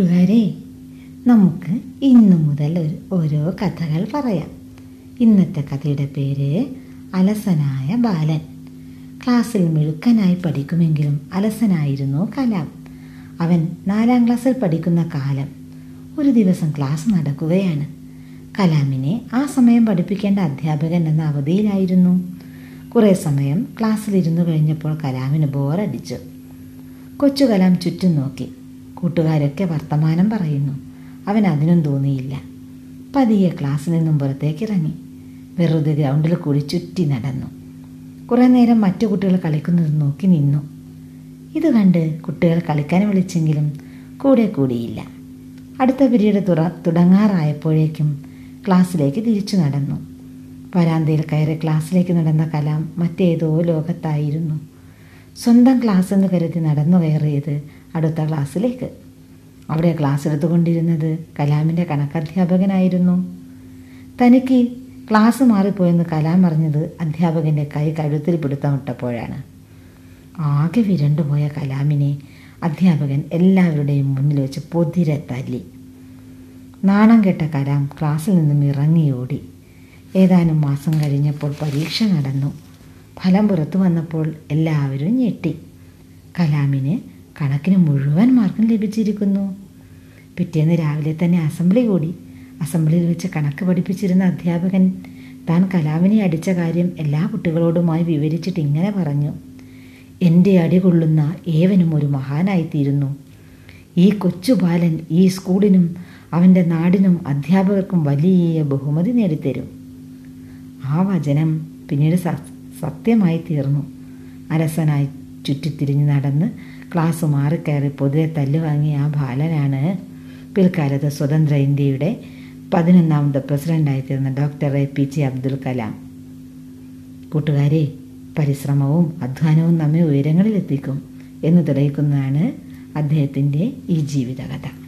കൂട്ടുകാരെ നമുക്ക് ഇന്നു മുതൽ ഓരോ കഥകൾ പറയാം. ഇന്നത്തെ കഥയുടെ പേര് അലസനായ ബാലൻ. ക്ലാസ്സിൽ മിടുക്കനായി പഠിക്കുമെങ്കിലും അലസനായിരുന്നു കലാം. അവൻ നാലാം ക്ലാസ്സിൽ പഠിക്കുന്ന കാലം ഒരു ദിവസം ക്ലാസ് നടക്കുകയാണ്. കലാമിനെ ആ സമയം പഠിപ്പിക്കേണ്ട അധ്യാപകൻ എന്ന അവധിയിലായിരുന്നു. കുറേ സമയം ക്ലാസ്സിലിരുന്നു കഴിഞ്ഞപ്പോൾ കലാമിന് ബോറടിച്ചു. കൊച്ചു കലാം ചുറ്റും നോക്കി. കൂട്ടുകാരൊക്കെ വർത്തമാനം പറയുന്നു. അവൻ അതിനും തോന്നിയില്ല. പതിയെ ക്ലാസ്സിൽ നിന്നും പുറത്തേക്ക് ഇറങ്ങി. വെറുതെ ഗ്രൗണ്ടിൽ കൂടി ചുറ്റി നടന്നു. കുറേ നേരം മറ്റു കുട്ടികൾ കളിക്കുന്നത് നോക്കി നിന്നു. ഇത് കണ്ട് കുട്ടികൾ കളിക്കാൻ വിളിച്ചെങ്കിലും കൂടെ കൂടിയില്ല. അടുത്ത പിരീഡ് തുറ തുടങ്ങാറായപ്പോഴേക്കും ക്ലാസ്സിലേക്ക് തിരിച്ചു നടന്നു. വരാന്തയിൽ കയറി ക്ലാസ്സിലേക്ക് നടന്ന കലാം മറ്റേതോ ലോകത്തായിരുന്നു. സ്വന്തം ക്ലാസ് എന്ന് കരുതി നടന്നു കയറിയത് അടുത്ത ക്ലാസ്സിലേക്ക്. അവിടെ ക്ലാസ് എടുത്തുകൊണ്ടിരുന്നത് കലാമിന്റെ കണക്കധ്യാപകനായിരുന്നു. തനിക്ക് ക്ലാസ് മാറിപ്പോയെന്ന് കലാം അറിഞ്ഞത് അധ്യാപകന്റെ കൈ കഴുത്തിൽ പിടുത്തമിട്ടപ്പോഴാണ് ആകെ വിരണ്ടുപോയ കലാമിനെ അധ്യാപകൻ എല്ലാവരുടെയും മുന്നിൽ വെച്ച് പൊതിരെ തല്ലി. നാണം കെട്ട കലാം ക്ലാസ്സിൽ നിന്നും ഇറങ്ങി ഓടി ഏതാനും മാസം കഴിഞ്ഞപ്പോൾ പരീക്ഷ നടന്നു. ഫലം പുറത്തു വന്നപ്പോൾ എല്ലാവരും ഞെട്ടി. കലാമിന് കണക്കിന് മുഴുവൻ മാർക്കും ലഭിച്ചിരിക്കുന്നു. പിറ്റേന്ന് രാവിലെ തന്നെ അസംബ്ലി കൂടി. അസംബ്ലിയിൽ വെച്ച് കണക്ക് പഠിപ്പിച്ചിരുന്ന അധ്യാപകൻ താൻ കലാമിനെ അടിച്ച കാര്യം എല്ലാ കുട്ടികളോടുമായി വിവരിച്ചിട്ട് ഇങ്ങനെ പറഞ്ഞു. എന്റെ അടി കൊള്ളുന്ന ഏവനും ഒരു മഹാനായിത്തീരുന്നു. ഈ കൊച്ചു ബാലൻ ഈ സ്കൂളിനും അവന്റെ നാടിനും അധ്യാപകർക്കും വലിയ ബഹുമതി നേടിത്തരും. ആ വചനം പിന്നീട് സത്യമായി തീർന്നു. അലസനായി ചുറ്റിത്തിരിഞ്ഞ് നടന്ന് ക്ലാസ് മാറിക്കയറി പൊതുവെ തല്ലുവാങ്ങിയ ആ ബാലനാണ് പിൽക്കാലത്ത് സ്വതന്ത്ര ഇന്ത്യയുടെ പതിനൊന്നാമത് പ്രസിഡന്റായിത്തീർന്ന doctor A P J Abdul Kalam. കൂട്ടുകാരെ പരിശ്രമവും അധ്വാനവും നമ്മെ ഉയരങ്ങളിലെത്തിക്കും എന്ന് തെളിയിക്കുന്നതാണ് അദ്ദേഹത്തിന്റെ ഈ ജീവിതകഥ.